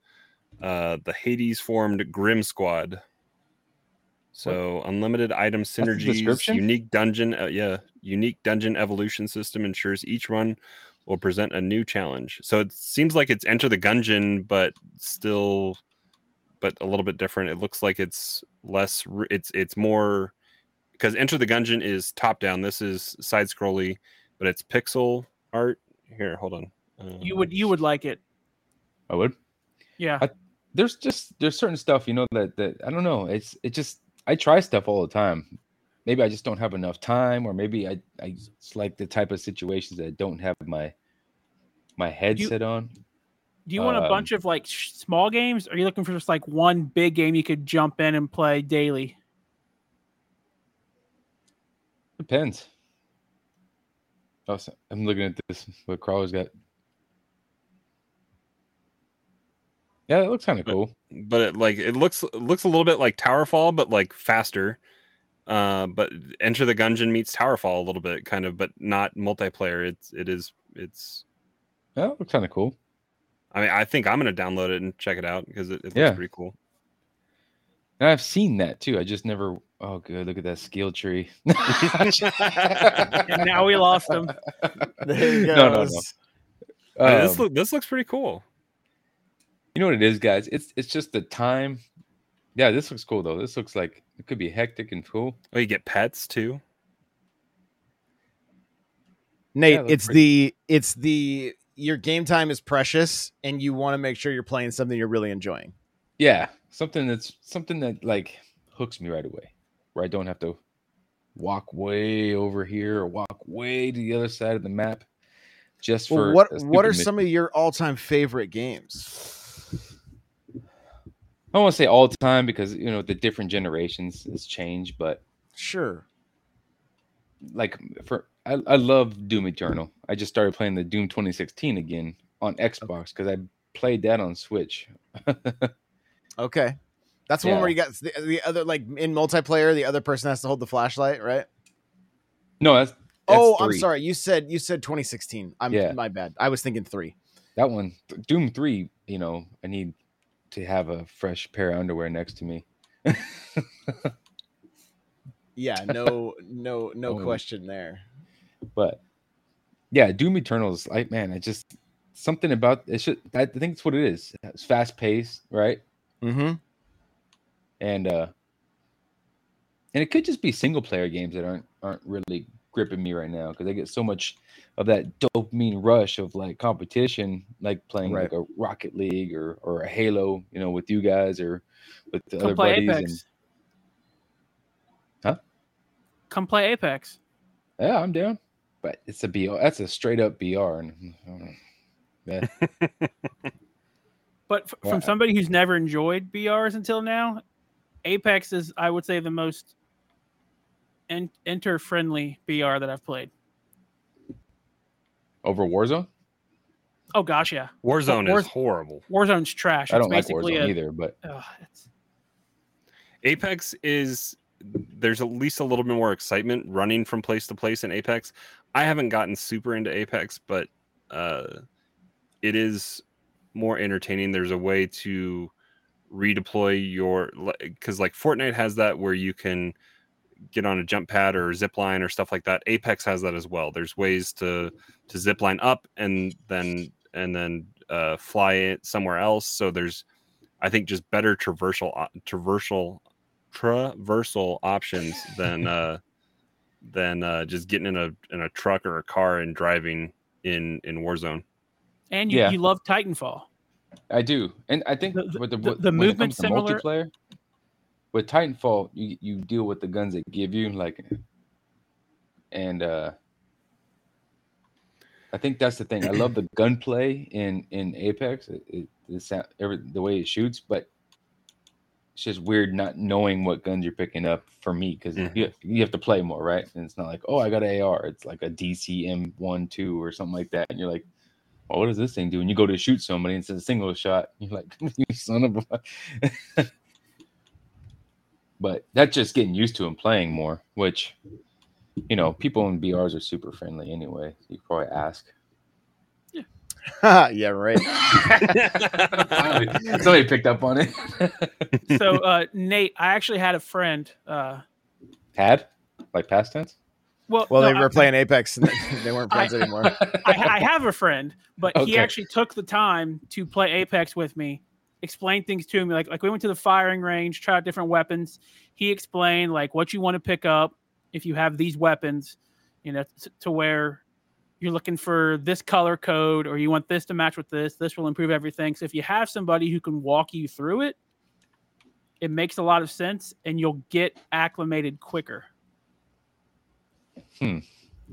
uh, the Hades formed Grim Squad. So unlimited item synergies, unique dungeon, uh, yeah, unique dungeon evolution system ensures each run will present a new challenge. So it seems like it's Enter the Gungeon, but still, but a little bit different. It looks like it's less. It's it's more because Enter the Gungeon is top down. This is side scrolly, but it's pixel art. Here, hold on. Uh, You would you would like it. I would. Yeah. I- There's just there's certain stuff you know that that I don't know. It's it just I try stuff all the time. Maybe I just don't have enough time, or maybe I I it's like the type of situations that I don't have my my headset on. Do you want a Um, bunch of like sh- small games? Or are you looking for just like one big game you could jump in and play daily? Depends. I'm looking at this. What Crawler's got. Yeah, it looks kind of cool. but it like it looks it looks a little bit like Towerfall, but like faster. Uh, but Enter the Gungeon meets Towerfall a little bit, kind of, but not multiplayer. It's it is it's. Yeah, it looks kind of cool. I mean, I think I'm gonna download it and check it out because it, it looks Yeah. pretty cool. And I've seen that too. I just never. Oh, good. Look at that skill tree. And now we lost them. There. No, no, no. I mean, this Um, look this looks pretty cool. You know what it is, guys? It's it's just the time. Yeah, this looks cool though. This looks like it could be hectic and cool. Oh, you get pets too. Nate, Yeah, it's pretty- the it's the your game time is precious and you want to make sure you're playing something you're really enjoying. Yeah, something that's something that like hooks me right away, where I don't have to walk way over here or walk way to the other side of the map just for Well, what what are stupid some of your all-time favorite games? I don't want to say all time because you know the different generations has changed, but Sure. like for I, I love Doom Eternal. I just started playing the Doom 2016 again on Xbox because I played that on Switch. Okay. That's the one where you got the, the other like in multiplayer the other person has to hold the flashlight, right? no, that's, that's oh, I'm sorry. You said you said 2016. I'm Yeah. my bad. I was thinking 3. That one, Doom 3. You know, I need to have a fresh pair of underwear next to me. Yeah, no no no Oh. question there. But yeah, Doom Eternal is like, man, I just something about it. Should I think it's what it is. It's fast paced, right? Mhm. And uh, and it could just be single player games that aren't aren't really gripping me right now because I get so much of that dopamine rush of like competition, like playing like a Rocket League or or a Halo, you know, with you guys or with the Come other play buddies. Apex. And Huh? Come play Apex. yeah, I'm down. But it's a BR. That's a straight up BR. And uh, yeah. But f- from somebody who's never enjoyed BRs until now, Apex is, I would say, the most en- enter friendly BR that I've played. over Warzone. Oh gosh, yeah. Warzone War- is horrible. Warzone's trash. I don't it's like basically Warzone a, either, but ugh, it's, Apex is there's at least a little bit more excitement running from place to place in Apex. I haven't gotten super into Apex, but uh, it is more entertaining. There's a way to redeploy your because like Fortnite has that where you can get on a jump pad or zip line or stuff like that. Apex has that as well. There's ways to to zip line up and then and then uh, fly it somewhere else. So there's I think just better traversal traversal traversal options than uh than uh just getting in a in a truck or a car and driving in in Warzone. and you, Yeah. you love Titanfall. I do, and I think The- the- with the, the- the movement similar- multiplayer with Titanfall, you you deal with the guns they give you, like, and uh I think that's the thing. I love the gunplay in in Apex. It, it, it sound, every, the way it shoots, but it's just weird not knowing what guns you're picking up for me because Mhm. you, you have to play more, right? And it's not like, oh, I got an AR. It's like a DCM one two or something like that, and you're like, well, what does this thing do? And you go to shoot somebody and it's a single shot. You're like, you son of a. but that's just getting used to and playing more, which, you know, people in BRs are super friendly anyway. You probably ask. yeah, Yeah, right. Finally, somebody picked up on it. So uh, Nate, I actually had a friend. Uh, Had? Like past tense? Well, Well, no, they were I- playing Apex and they weren't friends I- anymore. I, I have a friend, but he actually took the time to play Apex with me, explain things to me. Like like we went to the firing range, tried out different weapons. He explained like what you want to pick up if you have these weapons, you know, to where you're looking for this color code or you want this to match with this, this will improve everything. So if you have somebody who can walk you through it, it makes a lot of sense and you'll get acclimated quicker. Hmm.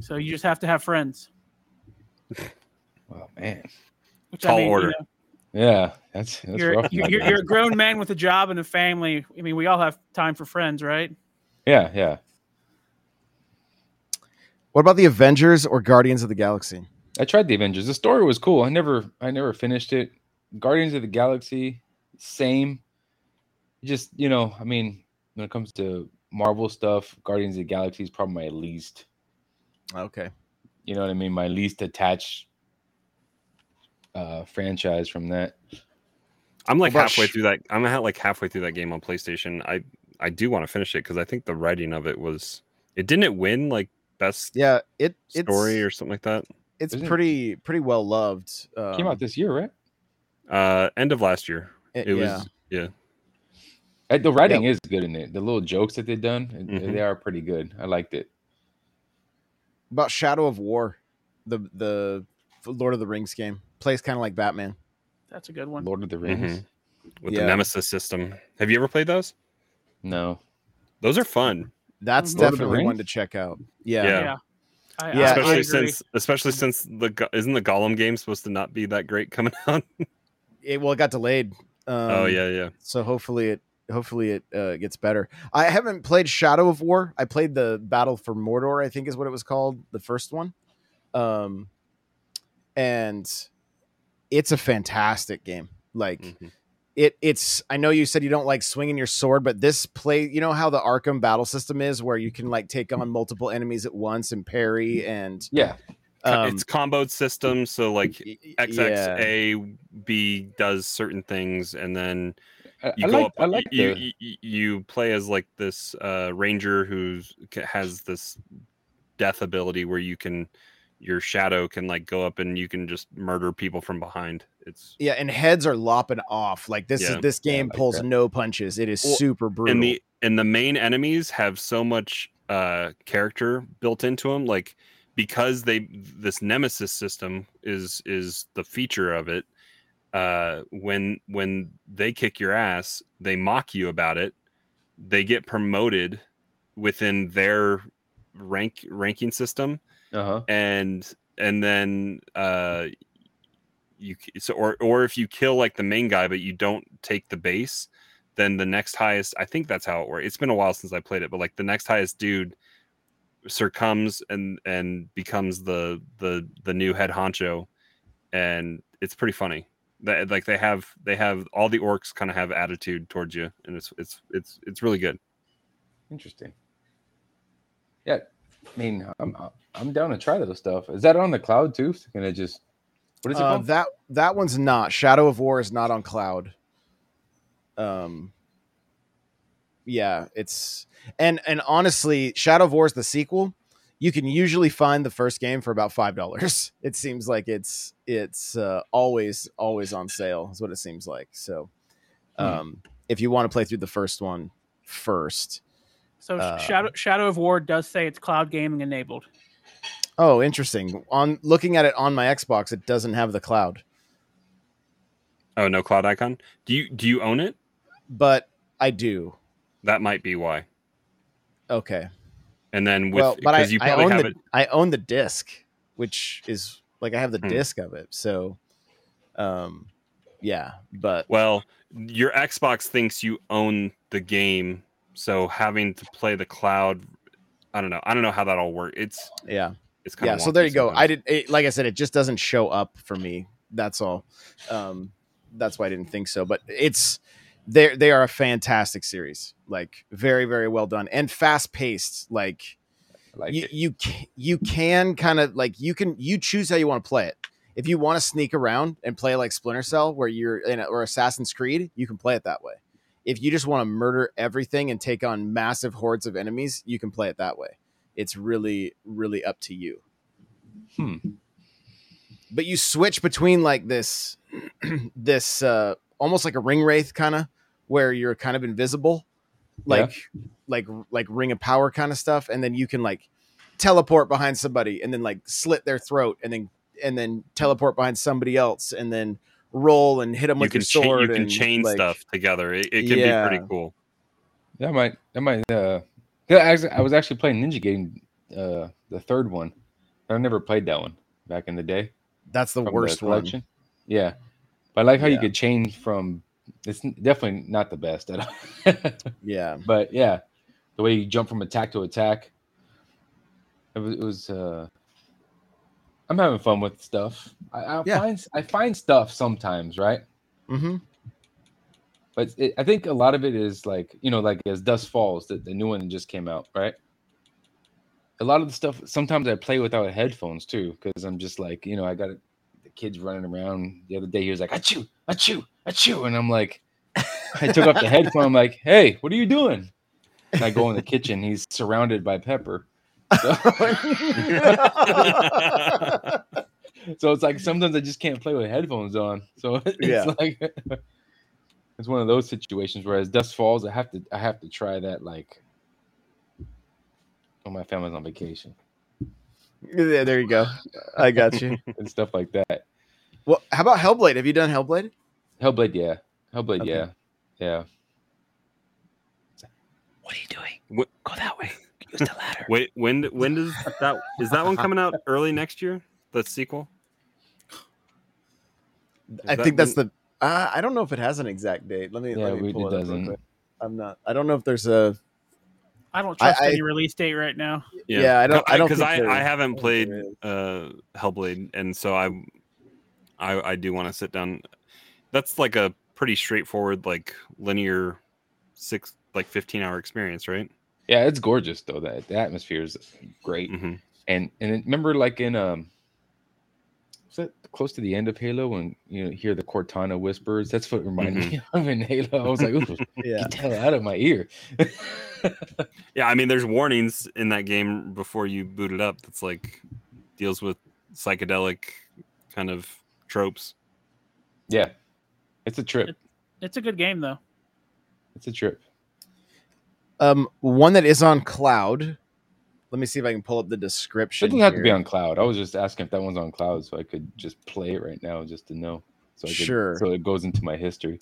So you just have to have friends. Oh man. Which Tall I mean, order. You know, Yeah, that's, that's you're, rough. you're, you're, you're a grown man with a job and a family. I mean, we all have time for friends, right? yeah, yeah. What about the Avengers or Guardians of the Galaxy? I tried the Avengers. The story was cool. I never I never finished it. Guardians of the Galaxy, same. Just, you know, I mean, when it comes to Marvel stuff, Guardians of the Galaxy is probably my least, Okay. you know what I mean, my least attached uh franchise from that. I'm like halfway sh- through that. I'm ha- like halfway through that game on PlayStation. I I do want to finish it because I think the writing of it was. It didn't it win like best Yeah, it it's story or something like that. it's Isn't it- pretty pretty well loved. Um, Came out this year, right? Uh, end of last year. it- It yeah. was yeah. Uh, The writing is good in it. The little jokes that they've done, Mhm. they are pretty good. I liked it. About Shadow of War, the the Lord of the Rings game. Plays kind of like Batman. That's a good one. Lord of the Rings. With Yeah. the Nemesis system. Have you ever played those? No. Those are fun. That's. Lord definitely one to check out. Yeah. Yeah. Yeah. I, Yeah, I- I especially agree. since especially since the isn't the Gollum game supposed to not be that great coming out? It, well, it got delayed. Um, oh yeah, yeah. So hopefully it hopefully it uh, gets better. I haven't played Shadow of War. I played the Battle for Mordor. I think is what it was called, the first one. Um, and it's a fantastic game. Like Mhm. it it's i know you said you don't like swinging your sword but this play you know how the arkham battle system is where you can like take on multiple enemies at once and parry and Yeah. um, it's comboed system, so like y- y- X X A B does certain things, and then I, you I go like up. I like you, the you, you, you play as like this uh, ranger who's ca- has this death ability where you can your shadow can like go up and you can just murder people from behind. It's yeah and heads are lopping off like this Yeah. is this Yeah, game like pulls that. no punches it is Well, super brutal and the and the main enemies have so much uh character built into them like because they this nemesis system is is the feature of it uh when when they kick your ass they mock you about it they get promoted within their rank ranking system uh-huh. and and then uh you so or or if you kill like the main guy but you don't take the base then the next highest i think that's how it works it's been a while since i played it but like the next highest dude succumbs and and becomes the the the new head honcho and it's pretty funny that like they have they have all the orcs kind of have attitude towards you and it's it's it's it's really good Interesting. Yeah, I mean, I'm I'm down to try those stuff. Is that on the cloud too? So can I just what is it uh, called? that that one's not shadow of war is not on cloud um yeah it's and and honestly shadow of war is the sequel you can usually find the first game for about five dollars. It seems like it's it's uh, always always on sale is what it seems like. So Hmm. um if you want to play through the first one first So Uh, Shadow Shadow of War does say it's cloud gaming enabled. oh interesting. On looking at it on my xbox it doesn't have the cloud. Oh no cloud icon? Do you do you own it? But i do. That might be why. Okay and then with well, but I, because you I own have the it I own the disc, which is like I have the Hmm. disc of it. So, um, yeah, but Well, your Xbox thinks you own the game, so having to play the cloud, I don't know. I don't know how that all works. It's yeah, it's kind yeah. of So there you go. I did it, like I said, it just doesn't show up for me. That's all. Um, that's why I didn't think so. But it's they they are a fantastic series, like very very well done and fast paced. Like like you you you can kind of like you can you choose how you want to play it. If you want to sneak around and play like Splinter Cell, where you're in, a, or Assassin's Creed, you can play it that way. If you just want to murder everything and take on massive hordes of enemies, you can play it that way. It's really really up to you. Hmm. But you switch between like this this uh almost like a ring wraith kind of where you're kind of invisible like like like ring of power kind of stuff and then you can like teleport behind somebody and then like slit their throat and then and then teleport behind somebody else and then roll and hit them You with can your cha- sword. you can and, chain like- stuff together. It, it can Yeah. be pretty cool. That might that might uh yeah, I was, actually playing Ninja Gaiden uh the third one. I never played that one back in the day. That's the from worst one. Yeah. But I like how you could change from it's definitely not the best at all. Yeah. but yeah, the way you jump from attack to attack. It was, it was uh I'm having fun with stuff. I, I Yeah. find I find stuff sometimes, right? hmm But it, I think a lot of it is like you know, like as Dusk Falls, the, the new one just came out, right? A lot of the stuff. Sometimes I play without headphones too, because I'm just like, you know, I got the kids running around. The other day, he was like, "Achoo, achoo, achoo," and I'm like, I took off the headphone. I'm like, "Hey, what are you doing?" And I go in the kitchen. He's surrounded by pepper. So, so it's like sometimes I just can't play with headphones on. So it's Yeah. like it's one of those situations where as dusk falls, I have to I have to try that like when my family's on vacation yeah, there you go. I got you. and stuff like that. Well, how about Hellblade? Have you done Hellblade? Hellblade, yeah. Hellblade, Okay. yeah. Yeah. What are you doing? What- Go that way. Use the ladder. Wait, when when does that is that one coming out early next year? The sequel? I that think that's been- the. Uh, I don't know if it has an exact date. Let me. Yeah, let me we- pull it it, up doesn't. quick. I'm not. I don't know if there's a. I don't trust I- any release date right now. Yeah, I don't- I don't because I, I haven't played uh Hellblade, and so I I I do want to sit down. That's like a pretty straightforward, like linear six like fifteen hour experience, right? Yeah, it's gorgeous though. That the atmosphere is great. hmm And and remember like in um was that close to the end of Halo when you know, hear the Cortana whispers? That's what reminded me of in Halo. I was like, Ooh, Yeah. get the hell out of my ear. Yeah, I mean, there's warnings in that game before you boot it up. That's like deals with psychedelic kind of tropes. yeah. It's a trip. It's a good game though. It's a trip. Um, one that is on cloud. Let me see if I can pull up the description. It description. doesn't have to be on cloud. I was just asking if that one's on cloud so I could just play it right now just to know. So I could, Sure. So it goes into my history.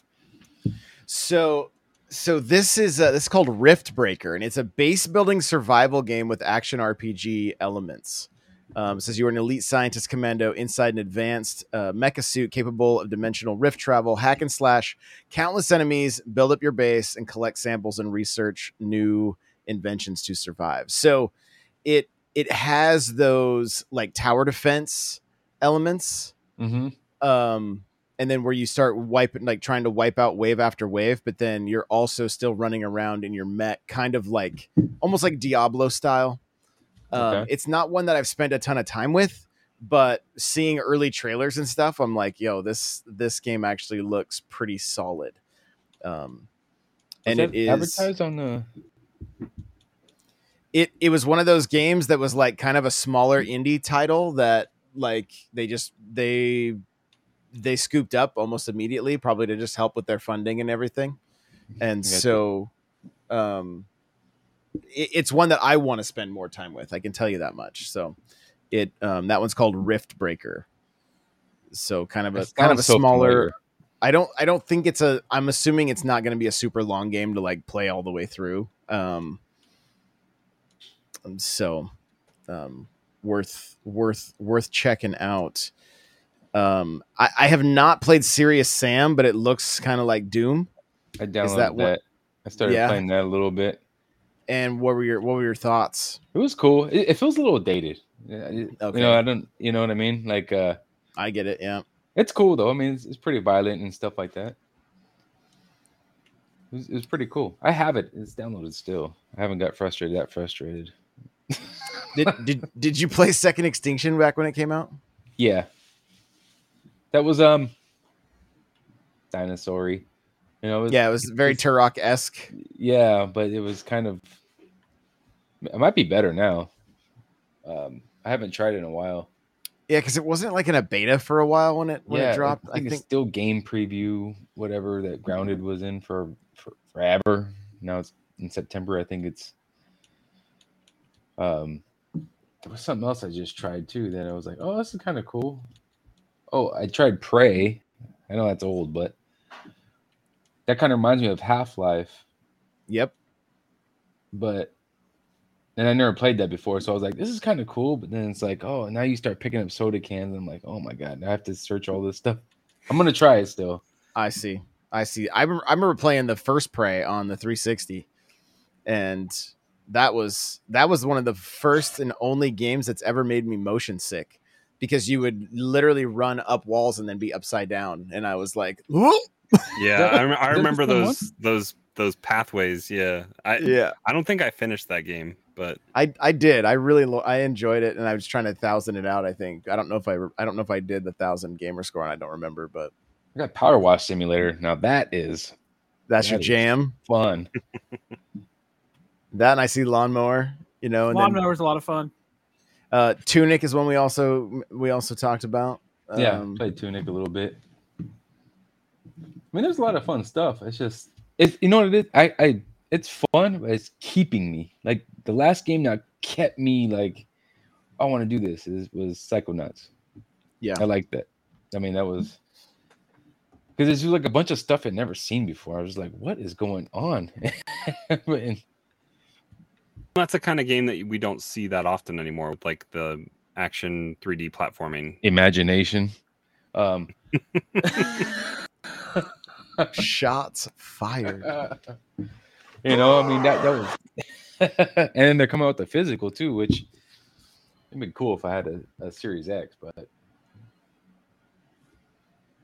So, so this is uh, this is called Riftbreaker, and it's a base building survival game with action RPG elements. Um, says you are an elite scientist commando inside an advanced uh, mecha suit capable of dimensional rift travel, hack and slash countless enemies, build up your base, and collect samples and research new inventions to survive. So, it it has those like tower defense elements Mm-hmm. um and then where you start wiping like trying to wipe out wave after wave but then you're also still running around in your mech kind of like almost like diablo style um Okay. it's not one that i've spent a ton of time with but seeing early trailers and stuff i'm like yo this this game actually looks pretty solid. Um and it is advertised on the it it was one of those games that was like kind of a smaller indie title that like they just they they scooped up almost immediately probably to just help with their funding and everything. And so um it's one that i want to spend more time with i can tell you that much so it um that one's called riftbreaker so kind of a kind of a so smaller familiar. I don't I don't think it's a I'm assuming it's not going to be a super long game to like play all the way through. Um um, so um worth worth worth checking out. Um I, I have not played Serious Sam, but it looks kind of like Doom. I downloaded that that. what- I started Yeah. playing that a little bit. And what were your what were your thoughts? It was cool. It, it feels a little dated. Okay. You know, I don't. You know what I mean? Like, uh I get it, yeah. it's cool though. I mean, it's, it's pretty violent and stuff like that. It was, it was pretty cool. I have it. It's downloaded still. I haven't got frustrated. That frustrated. Did did did you play Second Extinction back when it came out? Yeah. That was um. Dinosaury. You know. It was, Yeah, it was very Turok esque. Yeah, but it was kind of. It might be better now. Um, I haven't tried it in a while. Yeah, because it wasn't like in a beta for a while when it when yeah, it dropped. I think, it's still game preview, whatever that Grounded was in for, for forever. Now it's in September. I think it's. Um, there was something else I just tried too that I was like, oh, this is kind of cool. Oh, I tried Prey. I know that's old, but that kind of reminds me of Half Life. Yep. But and I never played that before, so I was like, this is kind of cool. But then it's like, oh, now you start picking up soda cans. I'm like, oh my god, I have to search all this stuff. I'm gonna try it still. I see. I see. I remember, I remember playing the first Prey on the 360, and that was that was one of the first and only games that's ever made me motion sick because you would literally run up walls and then be upside down, and I was like, "Whoa!" Yeah, That- I, rem- I remember the one? those those those pathways. Yeah, I yeah. I don't think I finished that game, but I I did. I really lo- I enjoyed it, and I was trying to thousand it out. I think I don't know if I re- I don't know if I did the thousand gamer score, and I don't remember, but I got Power Wash Simulator. Now that is that's your That is- jam. fun. That and I see lawnmower. You know, and then Lawnmower's a lot of fun. uh, Tunic is one we also we also talked about. yeah, Um, played Tunic a little bit. I mean, there's a lot of fun stuff. It's just, it's you know what it is. I, I, it's fun, but it's keeping me. Like the last game that kept me like, I want to do this. Is was Psychonauts. Yeah. I like that. I mean, that was because it's just like a bunch of stuff I'd never seen before. I was like, what is going on? And- that's the kind of game that we don't see that often anymore. with Like the action 3D platforming. imagination. Um, shots fired. you know, I mean that that was, and then they're coming out with the physical too, which it'd be cool if I had a, a Series X, but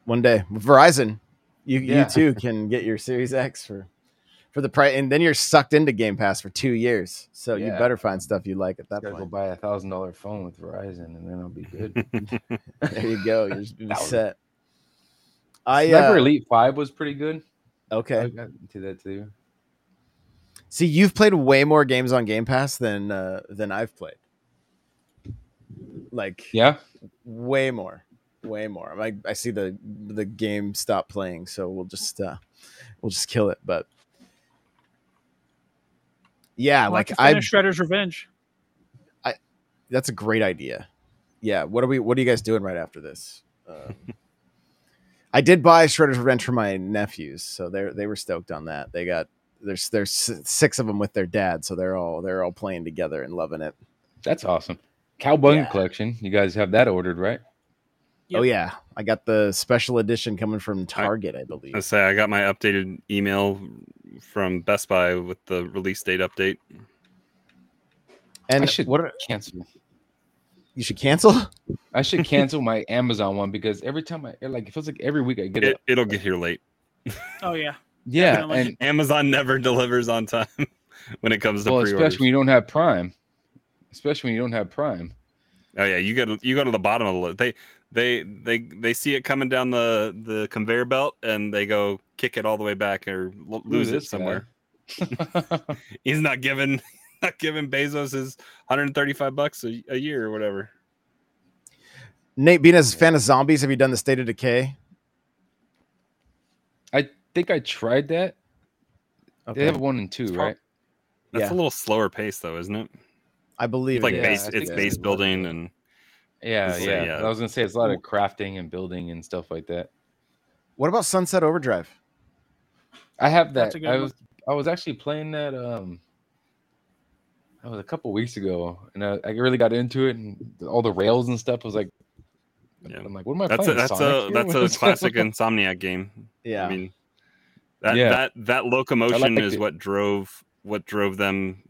One day, Verizon, you Yeah. you too can get your Series X for for the price, and then you're sucked into Game Pass for two years. So you better find stuff you like at that gotta go buy a thousand dollar phone with Verizon, and then I'll be good. There you go. You're just- you're set. I Sniper uh, Elite Five was pretty good. I okay. got into that too. See, you've played way more games on Game Pass than uh, than I've played. Like Yeah, way more, way more. I I see the the game stop playing, so we'll just uh, we'll just kill it. But yeah, I like like to I Shredder's Revenge. I that's a great idea. Yeah, what are we? What are you guys doing right after this? Uh, I did buy Shredder's Revenge for my nephews, so they they were stoked on that. They got there's there's six of them with their dad, so they're all they're all playing together and loving it. that's awesome. Cowabunga Yeah. Collection. You guys have that ordered, right? Oh yeah, I got the special edition coming from Target, I believe. I say I got my updated email from Best Buy with the release date update. And I should what are, cancel. You should cancel? I should cancel my Amazon one because every time I like it feels like every week I get It, it. it'll get here late. Oh yeah, Yeah, definitely. and Amazon never delivers on time when it comes to well, pre-orders. especially when you don't have Prime. Especially when you don't have Prime. Oh yeah, you go to you go to the bottom of the list. They they they they see it coming down the the conveyor belt and they go kick it all the way back or lo- lose it somewhere. He's not giving not giving Bezos his 135 bucks a, a year or whatever. Nate, being as a fan of zombies, have you done the State of Decay? I think I tried that. They have one and two, It's right? That's Yeah. a little slower pace though, isn't it? I believe It's like it is. Yeah, base I it's think base building and Yeah, So, yeah. yeah. I was gonna say it's a lot of crafting and building and stuff like that. What about Sunset Overdrive? I have that. That's a good I one. was I was actually playing that um that was a couple weeks ago and I, I really got into it and all the rails and stuff was like Yeah. I'm like, what am I that's a playing? that's Sonic a here? that's a classic Insomniac game. Yeah. I mean that Yeah. that that locomotion liked is it. what drove what drove them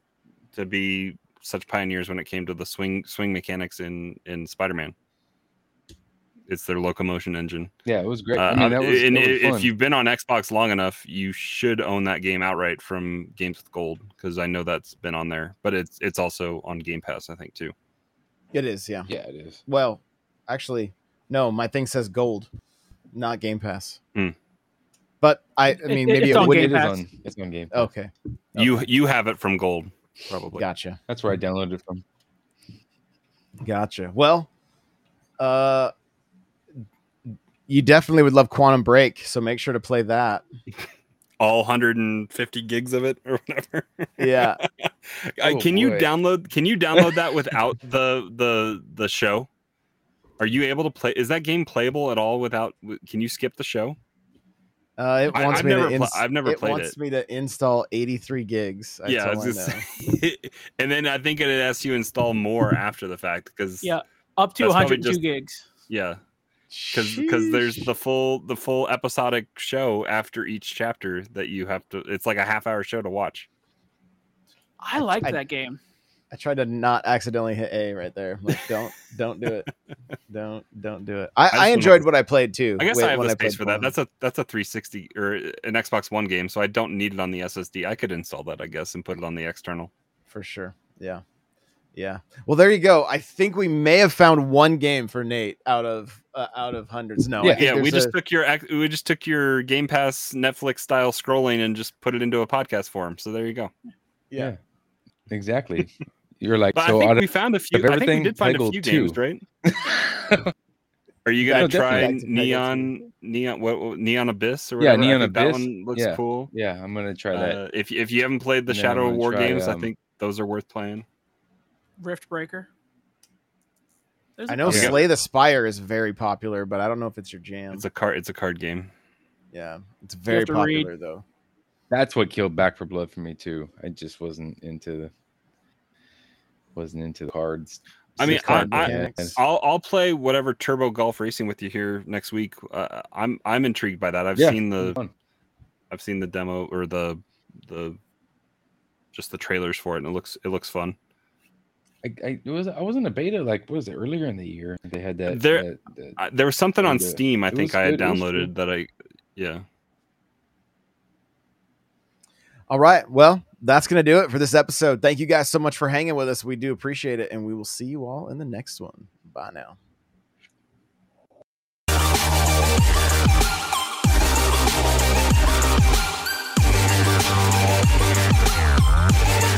to be such pioneers when it came to the swing swing mechanics in in Spider-Man. It's their locomotion engine. yeah, it was great. Uh, I mean, that was, and that was if you've been on Xbox long enough, you should own that game outright from Games with Gold because I know that's been on there. But it's it's also on Game Pass, I think too. It is, yeah. yeah, it is. Well, actually, no, my thing says gold, not Game Pass. Hmm. But I, I mean, maybe it's it on would. Game it is Pass. on it's on Game. Pass. Okay, You you have it from Gold, probably. gotcha, That's where I downloaded it from. gotcha. Well, uh, you definitely would love Quantum Break, so make sure to play that. all 150 gigs of it or whatever. Yeah. Oh, can you download? Can you download that without the the the show? Are you able to play? Is that game playable at all without? Can you skip the show? Uh, it wants I've me never to. pla- ins- I've never it played wants it. Wants me to install 83 gigs. That's yeah, I I know. and then I think it asks you install more after the fact because Yeah. Up to 102 just- gigs. yeah because because there's the full the full episodic show after each chapter that you have to. It's like a half hour show to watch. I like I- that game. I tried to not accidentally hit A right there. Like, don't, don't do it. Don't, don't do it. I, just I, wanna- enjoyed what I played too. I guess when- I have when the space for that. one. That's a that's a 360 or uh, an Xbox One game, so I don't need it on the SSD. I could install that, I guess, and put it on the external. for sure. Yeah, yeah. Well, there you go. I think we may have found one game for Nate out of uh, out of hundreds. No, Yeah, Yeah, we just a- took your we just took your Game Pass Netflix style scrolling and just put it into a podcast form. So there you go. yeah. exactly. You're like But so I think out we found a few. of I think we did find a Peggle few two. games, right? Are you gonna No, try definitely. Back to Peggle Neon Neon what, what Neon Abyss or Yeah, whatever? I Neon think That one looks Yeah. cool. yeah, I'm gonna try that. Uh, if if you haven't played the And Shadow gonna War try, games, I um, think those are worth playing. Riftbreaker. There's I a know. Yeah. Slay the Spire is very popular, but I don't know if it's your jam. It's a card. It's a card game. yeah, it's very have to read. popular though. That's what killed Back 4 Blood for me too. I just wasn't into the wasn't into the cards. I mean, card I, I, I'll I'll play whatever Turbo Golf Racing with you here next week. Uh, I'm I'm intrigued by that. I've Yeah, seen the fun. I've seen the demo or the the just the trailers for it, and it looks it looks fun. I, I was I wasn't a beta like what was it earlier in the year they had that there that, that, there was something on Steam I think I had good, downloaded that I yeah. All right, well that's gonna do it for this episode. Thank you guys so much for hanging with us. We do appreciate it, and we will see you all in the next one. Bye now. Yeah.